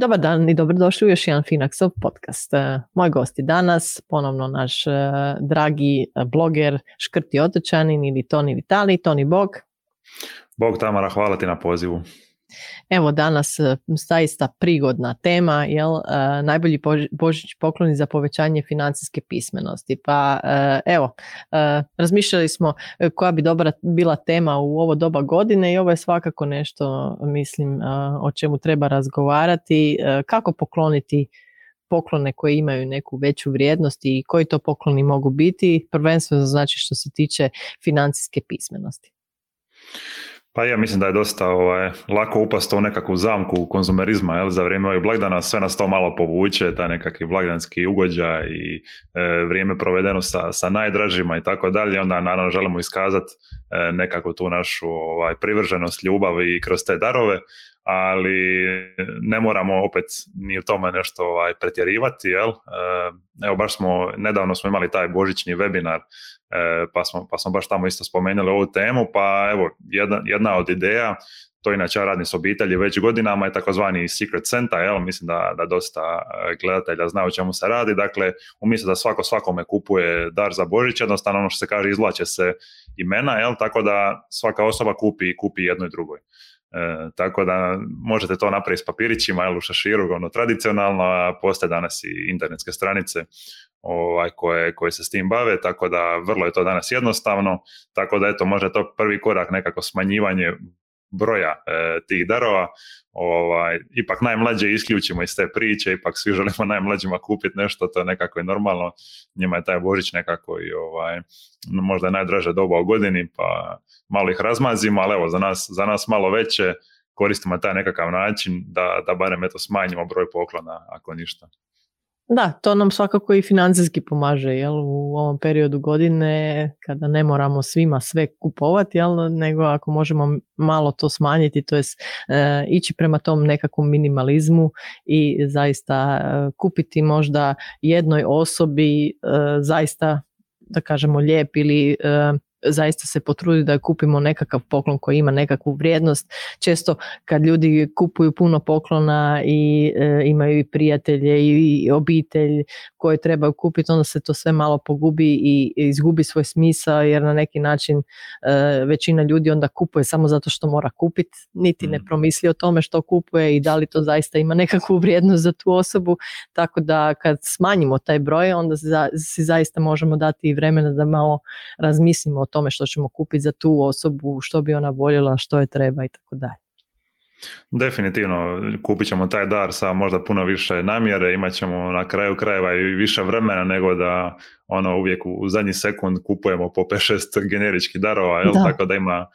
Dobar dan i dobrodošli u još jedan Finaxov podcast. E, moj gost je danas ponovno naš e, dragi e, bloger Škrti Otočanin ili Toni Vitali. Toni Bog. Bog Tamara, hvala ti na pozivu. Evo danas e, zaista prigodna tema, jel, e, najbolji božić pokloni za povećanje financijske pismenosti. Pa e, evo, razmišljali smo koja bi dobra bila tema u ovo doba godine i ovo je svakako nešto, mislim, o čemu treba razgovarati. Kako pokloniti poklone koje imaju neku veću vrijednost i koji to pokloni mogu biti, prvenstveno znači što se tiče financijske pismenosti. Pa ja mislim da je dosta ovaj, lako upast u nekakvu zamku konzumerizma, jel, za vrijeme ovih blagdana sve nas to malo povuče, taj nekakvi blagdanski ugođaj i e, vrijeme provedeno sa, sa najdražima i tako dalje, onda naravno želimo iskazati e, nekako tu našu ovaj, privrženost, ljubav i kroz te darove, ali ne moramo opet ni u tome nešto ovaj, pretjerivati, jel? E, evo baš smo, nedavno smo imali taj božićni webinar E, pa, smo, pa smo baš tamo isto spomenuli ovu temu, pa evo, jedna, jedna od ideja, to inače ja radim s obitelji već godinama, je takozvani secret center, jel? mislim da, da dosta e, gledatelja zna o čemu se radi, dakle, umjesto da svako svakome kupuje dar za Božić, jednostavno ono što se kaže izvlače se imena, jel? tako da svaka osoba kupi, kupi jedno i drugoj. E, tako da možete to napraviti s papirićima ili u šaširu, ono tradicionalno, a postoje danas i internetske stranice ovaj, koje, koje se s tim bave, tako da vrlo je to danas jednostavno, tako da eto može to prvi korak nekako smanjivanje broja e, tih darova, ovaj, ipak najmlađe isključimo iz te priče, ipak svi želimo najmlađima kupiti nešto, to je nekako i normalno, njima je taj Božić nekako i ovaj, možda je najdraže doba u godini, pa malo ih razmazimo, ali evo za nas, za nas malo veće koristimo taj nekakav način da, da barem eto smanjimo broj poklona ako ništa. Da, to nam svakako i financijski pomaže jel, u ovom periodu godine kada ne moramo svima sve kupovati, jel, nego ako možemo malo to smanjiti, to je e, ići prema tom nekakvom minimalizmu i zaista e, kupiti možda jednoj osobi e, zaista da kažemo lijep ili zaista se potrudi da kupimo nekakav poklon koji ima nekakvu vrijednost. Često kad ljudi kupuju puno poklona i e, imaju i prijatelje i, obitelj koje trebaju kupiti, onda se to sve malo pogubi i, izgubi svoj smisao jer na neki način e, većina ljudi onda kupuje samo zato što mora kupiti, niti ne mm. promisli o tome što kupuje i da li to zaista ima nekakvu vrijednost za tu osobu. Tako da kad smanjimo taj broj, onda si zaista možemo dati i vremena da malo razmislimo o tome što ćemo kupiti za tu osobu, što bi ona voljela, što je treba i tako dalje. Definitivno, kupit ćemo taj dar sa možda puno više namjere, imat ćemo na kraju krajeva i više vremena nego da ono uvijek u zadnji sekund kupujemo po 5-6 generičkih darova, jel? tako da ima,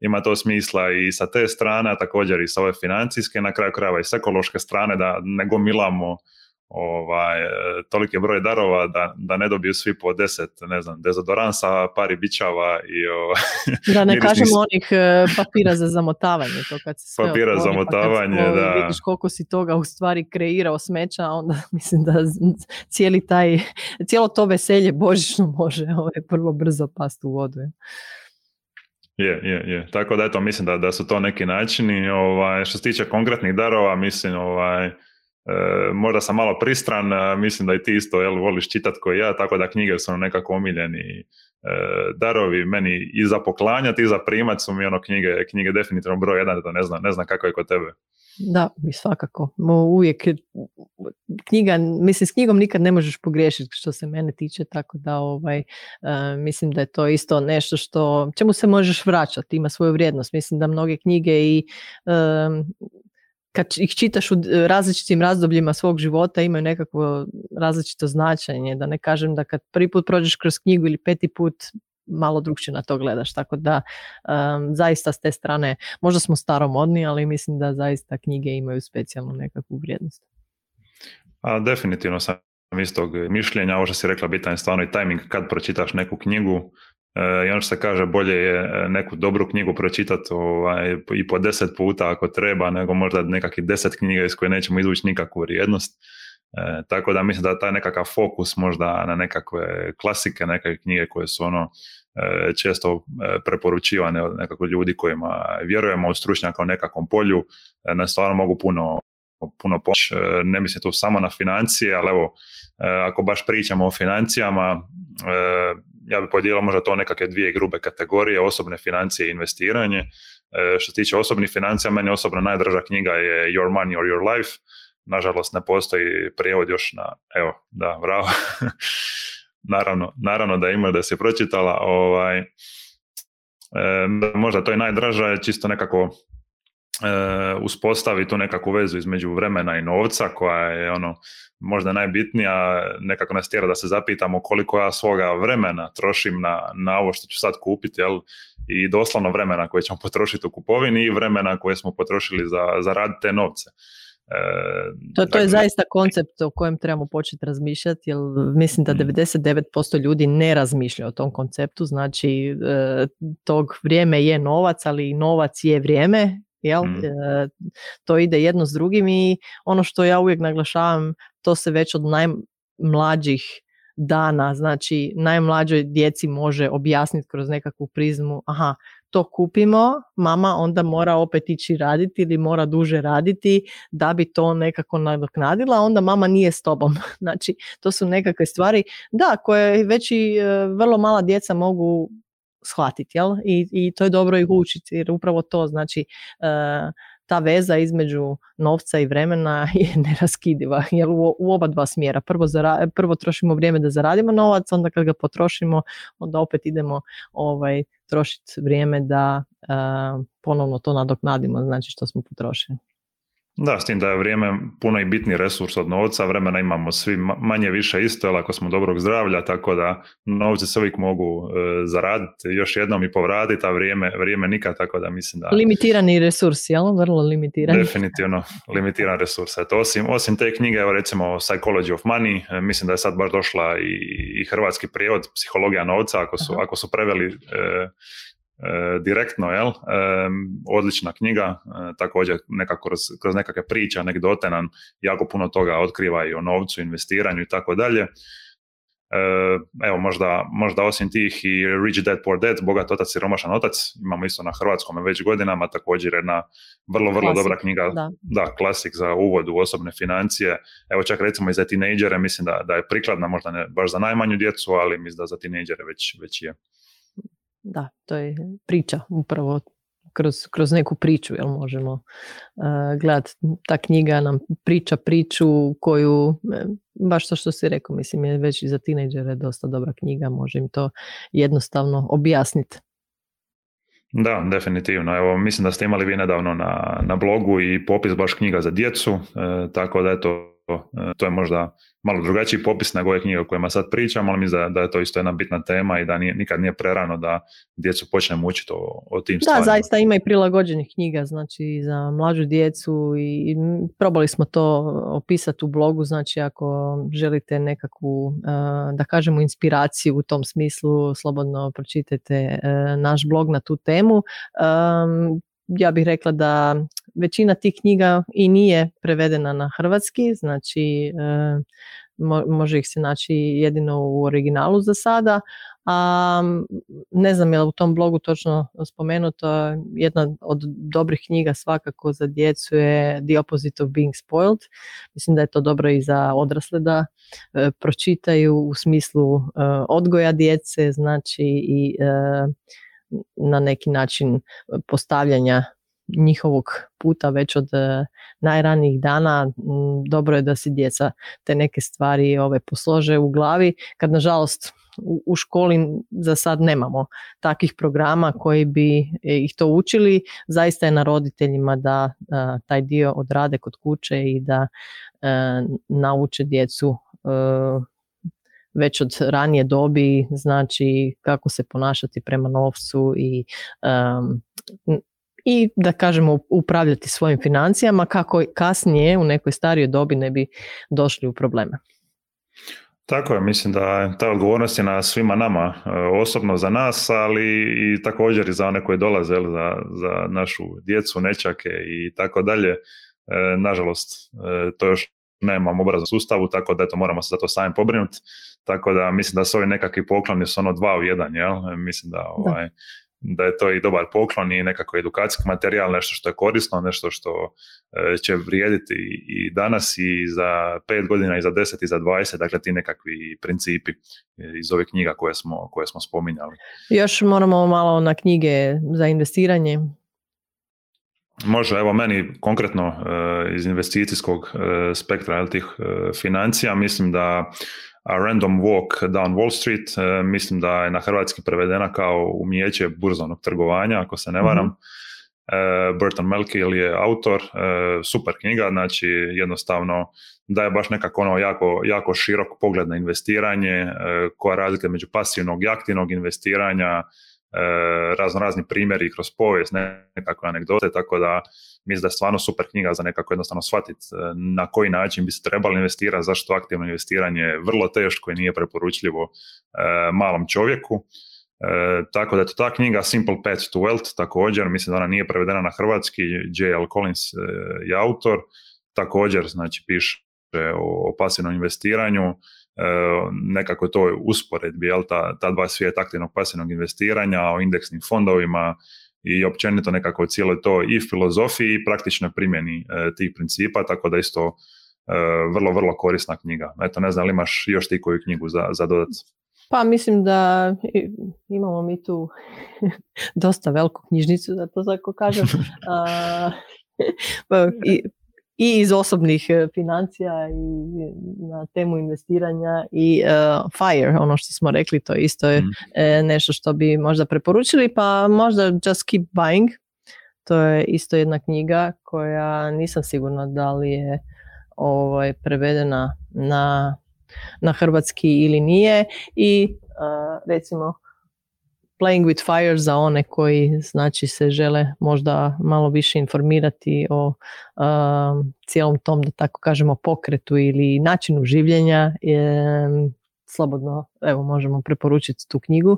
ima to smisla i sa te strane, a također i sa ove financijske, na kraju krajeva i s ekološke strane da ne gomilamo ovaj, toliki broj darova da, da ne dobiju svi po deset, ne znam, dezodoransa, pari bičava i ovaj, Da ne kažemo onih e, papira za zamotavanje, to kad se sve Papira za pa zamotavanje, da. Vidiš koliko si toga u stvari kreirao smeća, onda mislim da cijeli taj, cijelo to veselje božično može ovaj, vrlo brzo pasti u vodu. Je, je, je. Tako da eto, mislim da, da su to neki načini. Ovaj, što se tiče konkretnih darova, mislim, ovaj, E, možda sam malo pristran, mislim da i ti isto jel, voliš čitat koji ja, tako da knjige su nekako omiljeni e, darovi meni i za poklanjati i za primat su mi ono knjige, knjige definitivno broj jedan, da ne znam, ne znam kako je kod tebe. Da, i svakako. Uvijek knjiga, mislim s knjigom nikad ne možeš pogriješiti što se mene tiče, tako da ovaj, e, mislim da je to isto nešto što, čemu se možeš vraćati, ima svoju vrijednost. Mislim da mnoge knjige i kad ih čitaš u različitim razdobljima svog života imaju nekakvo različito značenje, da ne kažem da kad prvi put prođeš kroz knjigu ili peti put malo drugčije na to gledaš, tako da zaista s te strane, možda smo staromodni, ali mislim da zaista knjige imaju specijalnu nekakvu vrijednost. A, definitivno sam istog mišljenja, ovo što si rekla bitan je stvarno i tajming kad pročitaš neku knjigu, i ono što se kaže bolje je e, neku dobru knjigu pročitati ovaj, i po deset puta ako treba, nego možda nekakvih deset knjiga iz koje nećemo izvući nikakvu vrijednost. tako da mislim da taj nekakav fokus možda na nekakve klasike, neke knjige koje su ono često preporučivane od nekako ljudi kojima vjerujemo u stručnjaka u nekakvom polju, nas stvarno mogu puno puno pomoći. Ne mislim tu samo na financije, ali evo, ako baš pričamo o financijama, ja bih podijelio možda to nekakve dvije grube kategorije, osobne financije i investiranje. Što se tiče osobnih financija, meni osobno najdraža knjiga je Your Money or Your Life. Nažalost, ne postoji prijevod još na, evo, da, bravo. naravno, naravno da ima da se pročitala. Ovaj, možda to je najdraža, čisto nekako e, uspostavi tu nekakvu vezu između vremena i novca koja je ono možda najbitnija, nekako nas tjera da se zapitamo koliko ja svoga vremena trošim na, na ovo što ću sad kupiti, jel? i doslovno vremena koje ćemo potrošiti u kupovini i vremena koje smo potrošili za, za rad te novce. E, to, to je dakle, zaista koncept o kojem trebamo početi razmišljati, jer mislim da 99% mm. ljudi ne razmišlja o tom konceptu, znači e, tog vrijeme je novac, ali novac je vrijeme Jel? Mm. E, to ide jedno s drugim i ono što ja uvijek naglašavam, to se već od najmlađih dana, znači najmlađoj djeci može objasniti kroz nekakvu prizmu, aha, to kupimo, mama onda mora opet ići raditi ili mora duže raditi da bi to nekako nadoknadila, onda mama nije s tobom. Znači, to su nekakve stvari, da, koje već i e, vrlo mala djeca mogu shvatiti, jel? I, I to je dobro ih učiti, jer upravo to znači uh, ta veza između novca i vremena je neraskidiva, jer u, u oba dva smjera. Prvo, zara, prvo trošimo vrijeme da zaradimo novac, onda kad ga potrošimo, onda opet idemo ovaj, trošiti vrijeme da uh, ponovno to nadoknadimo, znači što smo potrošili. Da, s tim da je vrijeme puno i bitni resurs od novca, vremena imamo svi manje više isto, ali ako smo dobrog zdravlja, tako da novci se uvijek mogu e, zaraditi još jednom i povratiti, a vrijeme, vrijeme nikad, tako da mislim da... Limitirani resurs, jel? Vrlo limitirani. Definitivno, limitiran resurs. Eto, osim, osim te knjige, evo recimo Psychology of Money, e, mislim da je sad baš došla i, i hrvatski prijevod, Psihologija novca, ako su, ako su preveli e, E, direktno, jel? E, odlična knjiga, e, također nekako kroz, kroz nekakve priče, anegdote nam jako puno toga otkriva i o novcu, investiranju i tako dalje. Evo, možda, možda osim tih i Rich Dad Poor Dad, Bogat otac i romašan otac, imamo isto na hrvatskom već godinama, također jedna vrlo, vrlo dobra knjiga, da. da. klasik za uvod u osobne financije. Evo čak recimo i za tinejdžere, mislim da, da je prikladna, možda ne baš za najmanju djecu, ali mislim da za tinejdžere već, već je da, to je priča upravo kroz, kroz neku priču, jel možemo uh, gledati. Ta knjiga nam priča priču koju, e, baš to što si rekao, mislim je već i za tinejdžere dosta dobra knjiga, može im to jednostavno objasniti. Da, definitivno. Evo, mislim da ste imali vi nedavno na, na blogu i popis baš knjiga za djecu, e, tako da eto, to je možda malo drugačiji popis nego ove knjige o kojima sad pričam, ali mislim da, da je to isto jedna bitna tema i da nije, nikad nije prerano da djecu počnemo učiti o, o tim stvarima. Da, zaista ima i prilagođenih knjiga, znači za mlađu djecu i, probali smo to opisati u blogu, znači ako želite nekakvu, e, da kažemo, inspiraciju u tom smislu, slobodno pročitajte e, naš blog na tu temu ja bih rekla da većina tih knjiga i nije prevedena na hrvatski, znači e, može ih se naći jedino u originalu za sada, a ne znam je li u tom blogu točno spomenuto, jedna od dobrih knjiga svakako za djecu je The Opposite of Being Spoiled. Mislim da je to dobro i za odrasle da e, pročitaju u smislu e, odgoja djece, znači i na neki način postavljanja njihovog puta već od e, najranijih dana dobro je da si djeca te neke stvari ove poslože u glavi kad nažalost u, školi za sad nemamo takvih programa koji bi ih to učili. Zaista je na roditeljima da e, taj dio odrade kod kuće i da e, nauče djecu već od ranije dobi, znači kako se ponašati prema novcu i i da kažemo upravljati svojim financijama kako kasnije u nekoj starijoj dobi ne bi došli u probleme. Tako je, mislim da ta odgovornost je na svima nama, e, osobno za nas, ali i također i za one koji dolaze, za, za našu djecu, nečake i tako dalje. E, nažalost, e, to još nemamo obrazan sustavu, tako da eto, moramo se za to sami pobrinuti. Tako da mislim da su ovi nekakvi pokloni su ono dva u jedan, jel? Mislim da, ovaj, da je to i dobar poklon i nekako edukacijski materijal, nešto što je korisno, nešto što e, će vrijediti i danas i za pet godina i za deset i za dvadeset, dakle ti nekakvi principi iz ove knjiga koje smo, koje smo spominjali. Još moramo malo na knjige za investiranje. Može, evo meni konkretno e, iz investicijskog e, spektra tih financija, mislim da a Random Walk Down Wall Street, e, mislim da je na hrvatski prevedena kao umijeće burzovnog trgovanja, ako se ne varam. mm Burton Malkiel je autor, e, super knjiga, znači jednostavno daje baš nekako ono jako, jako širok pogled na investiranje, koja razlika među pasivnog i aktivnog investiranja, razno razni primjeri kroz povijest, nekakve anegdote, tako da mislim da je stvarno super knjiga za nekako jednostavno shvatiti e, na koji način bi se trebalo investirati, zašto aktivno investiranje je vrlo teško i nije preporučljivo e, malom čovjeku. E, tako da je to ta knjiga Simple Path to Wealth također, mislim da ona nije prevedena na hrvatski, J.L. Collins je autor, također znači piše o, pasivnom investiranju, nekako je to usporedbi, jel, ta, ta dva svijeta aktivnog pasivnog investiranja, o indeksnim fondovima, i općenito nekako cijelo to i filozofiji i praktičnoj primjeni e, tih principa, tako da isto e, vrlo, vrlo korisna knjiga. Eto, ne znam li imaš još ti koju knjigu za, za dodat? Pa mislim da imamo mi tu dosta veliku knjižnicu, da to tako kažem. Pa i, i iz osobnih e, financija i na temu investiranja i uh, FIRE, ono što smo rekli, to isto je mm. E, nešto što bi možda preporučili, pa možda Just Keep Buying, to je isto jedna knjiga koja nisam sigurna da li je ovaj, prevedena na, na hrvatski ili nije i recimo Playing with Fire za one koji znači se žele možda malo više informirati o um, cijelom tom da tako kažemo pokretu ili načinu življenja slobodno evo možemo preporučiti tu knjigu.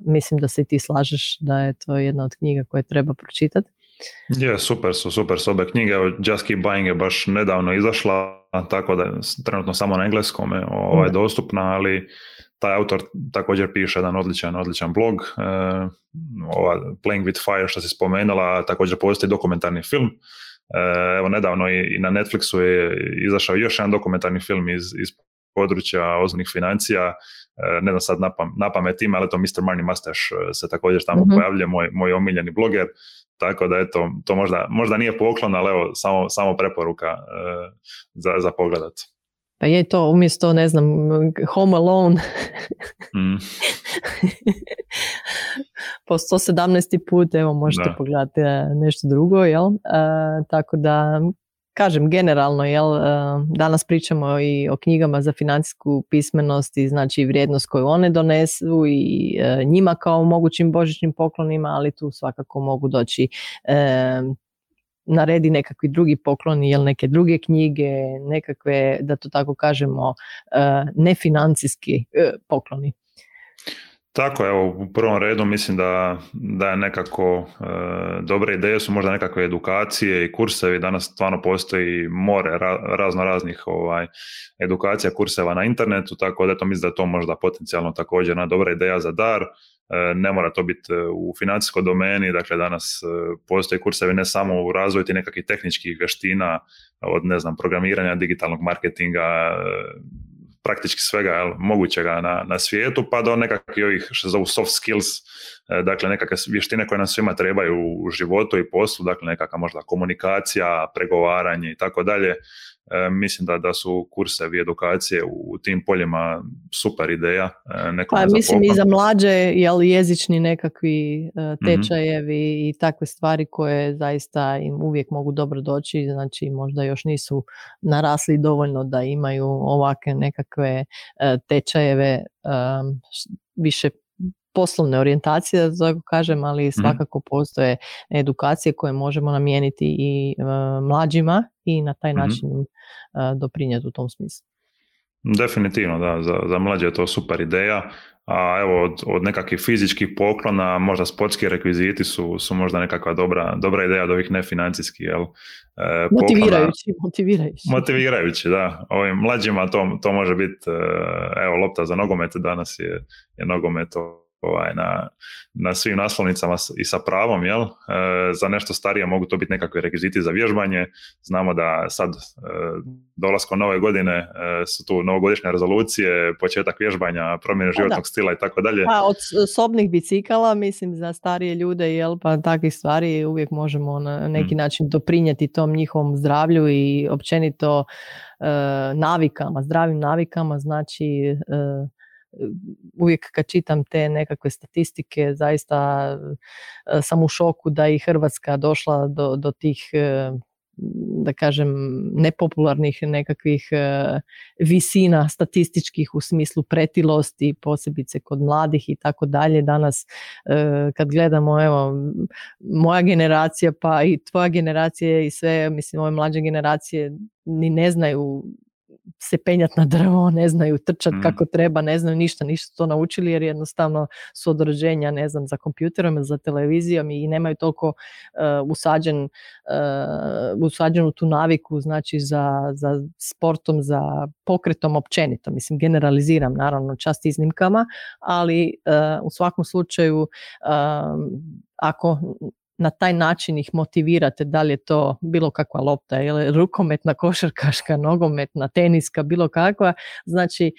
Mislim da se i ti slažeš da je to jedna od knjiga koje treba pročitati je, super su, super su obe knjige. Just Keep Buying je baš nedavno izašla, tako da je trenutno samo na engleskom je ovaj, dostupna, ali taj autor također piše jedan odličan, odličan blog. E, ova Playing with Fire što si spomenula, također postoji dokumentarni film. E, evo nedavno i, na Netflixu je izašao još jedan dokumentarni film iz, iz područja ozbiljnih financija. E, ne znam sad napam, na pamet ima, ali to Mr. Money Mustache se također tamo mm pojavljuje, moj, moj omiljeni bloger. Tako da eto, to možda, možda nije poklon, ali evo, samo, samo preporuka za, za pogledat. Pa je to umjesto, ne znam, Home Alone. mm. po 117. put, evo, možete pogledati e, nešto drugo, jel? E, tako da, kažem, generalno, jel, e, danas pričamo i o knjigama za financijsku pismenost i znači vrijednost koju one donesu i njima kao mogućim božićnim poklonima, ali tu svakako mogu doći naredi nekakvi drugi pokloni ili neke druge knjige, nekakve, da to tako kažemo, e, nefinancijski e, pokloni. Tako, evo, u prvom redu mislim da, da je nekako e, dobre ideje su možda nekakve edukacije i kursevi, danas stvarno postoji more razno raznih ovaj, edukacija, kurseva na internetu, tako da to mislim da je to možda potencijalno također jedna dobra ideja za dar, ne mora to biti e, u financijskoj domeni, dakle danas e, postoje kursevi ne samo u razvoju ti nekakvih tehničkih vještina od ne znam programiranja, digitalnog marketinga, praktički svega jel, mogućega na, na svijetu, pa do nekakvih ovih što zovu soft skills, dakle nekakve vještine koje nam svima trebaju u životu i poslu, dakle nekakva možda komunikacija, pregovaranje i tako dalje, E, mislim da, da su kursevi edukacije u tim poljima super ideja. E, pa, mislim i za mlađe jel, jezični nekakvi e, mhm. tečajevi i takve stvari koje zaista im uvijek mogu dobro doći, znači možda još nisu narasli dovoljno da imaju ovakve nekakve tečajeve više poslovne orijentacije, da tako kažem, ali mhm. svakako postoje edukacije koje možemo namijeniti i mlađima i na taj mhm. način uh, doprinijeti u tom smislu. Definitivno, da, za, za mlađe je to super ideja a evo od, od nekakvih fizičkih poklona, možda sportski rekviziti su, su možda nekakva dobra, dobra ideja od ovih nefinancijskih, jel? E, motivirajući, motivirajući. Motivirajući, da. Ovim mlađima to, to može biti, e, evo, lopta za nogomet, danas je, je nogomet ovaj, na, na svim naslovnicama i sa pravom, jel? E, za nešto starije mogu to biti nekakvi rekviziti za vježbanje. Znamo da sad e, dolaskom nove godine e, su tu novogodišnje rezolucije, početak vježbanja, promjene životnog stila i tako dalje. Pa od sobnih bicikala, mislim, za starije ljude, jel, pa takvih stvari uvijek možemo na neki mm. način doprinijeti tom njihovom zdravlju i općenito navikama, zdravim navikama, znači uvijek kad čitam te nekakve statistike zaista e, sam u šoku da i Hrvatska došla do, do tih e, da kažem nepopularnih nekakvih e, visina statističkih u smislu pretilosti posebice kod mladih i tako dalje. Danas kad gledamo evo moja generacija pa i tvoja generacija i sve mislim ove mlađe generacije ni ne znaju se penjati na drvo, ne znaju trčati mm. kako treba, ne znaju ništa, ništa to naučili jer jednostavno su od rođenja, ne znam, za kompjuterom za televizijom i nemaju toliko uh, usađen, uh, usađenu tu naviku, znači za, za sportom, za pokretom općenito. Mislim, generaliziram naravno čast iznimkama, ali uh, u svakom slučaju ako na taj način ih motivirate, da li je to bilo kakva lopta ili rukometna, košarkaška, nogometna, teniska, bilo kakva, znači e,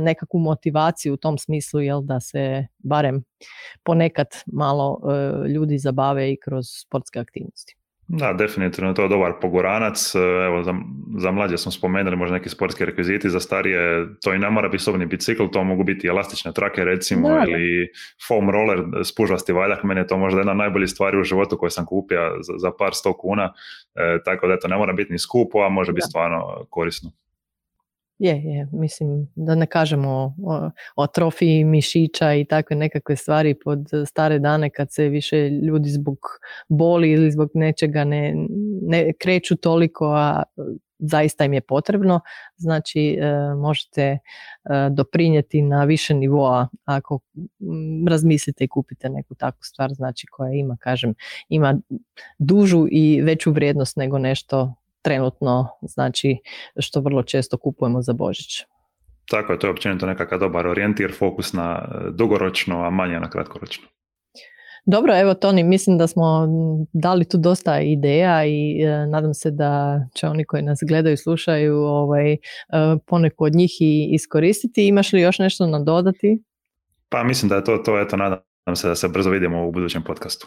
nekakvu motivaciju u tom smislu jel da se barem ponekad malo e, ljudi zabave i kroz sportske aktivnosti. Da, definitivno to je dobar pogoranac. E, evo, za, za mlađe smo spomenuli možda neki sportski rekviziti, za starije to i ne mora biti sobni bicikl, to mogu biti elastične trake recimo ili foam roller, spužvasti valjak, meni je to možda jedna najboljih stvari u životu koje sam kupio za, za par sto kuna, e, tako da to ne mora biti ni skupo, a može biti stvarno korisno. Je, je, mislim da ne kažemo o, o trofiji mišića i takve nekakve stvari pod stare dane kad se više ljudi zbog boli ili zbog nečega ne, ne kreću toliko, a zaista im je potrebno, znači e, možete e, doprinijeti na više nivoa ako razmislite i kupite neku takvu stvar, znači koja ima, kažem, ima dužu i veću vrijednost nego nešto trenutno znači što vrlo često kupujemo za Božić. Tako je, to je općenito nekakav dobar orijentir, fokus na e, dugoročno, a manje na kratkoročno. Dobro, evo Toni, mislim da smo dali tu dosta ideja i e, nadam se da će oni koji nas gledaju i slušaju ovaj, e, poneku od njih i iskoristiti. Imaš li još nešto nadodati? Pa mislim da je to, to eto, nadam se da se brzo vidimo u budućem podcastu.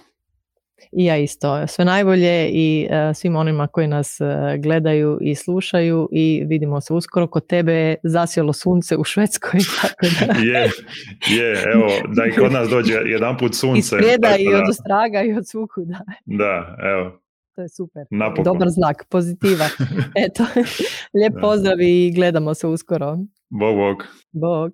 I ja isto. Sve najbolje i uh, svim onima koji nas uh, gledaju i slušaju i vidimo se uskoro. Kod tebe je zasjelo sunce u Švedskoj. Tako da... je, je, evo, da i kod nas dođe jedan put sunce. I sprijeda i od Ostraga i od Svuku, da. Da, evo. To je super. Dobar znak, pozitiva. Eto, lijep pozdrav i gledamo se uskoro. Bog, bog. Bog.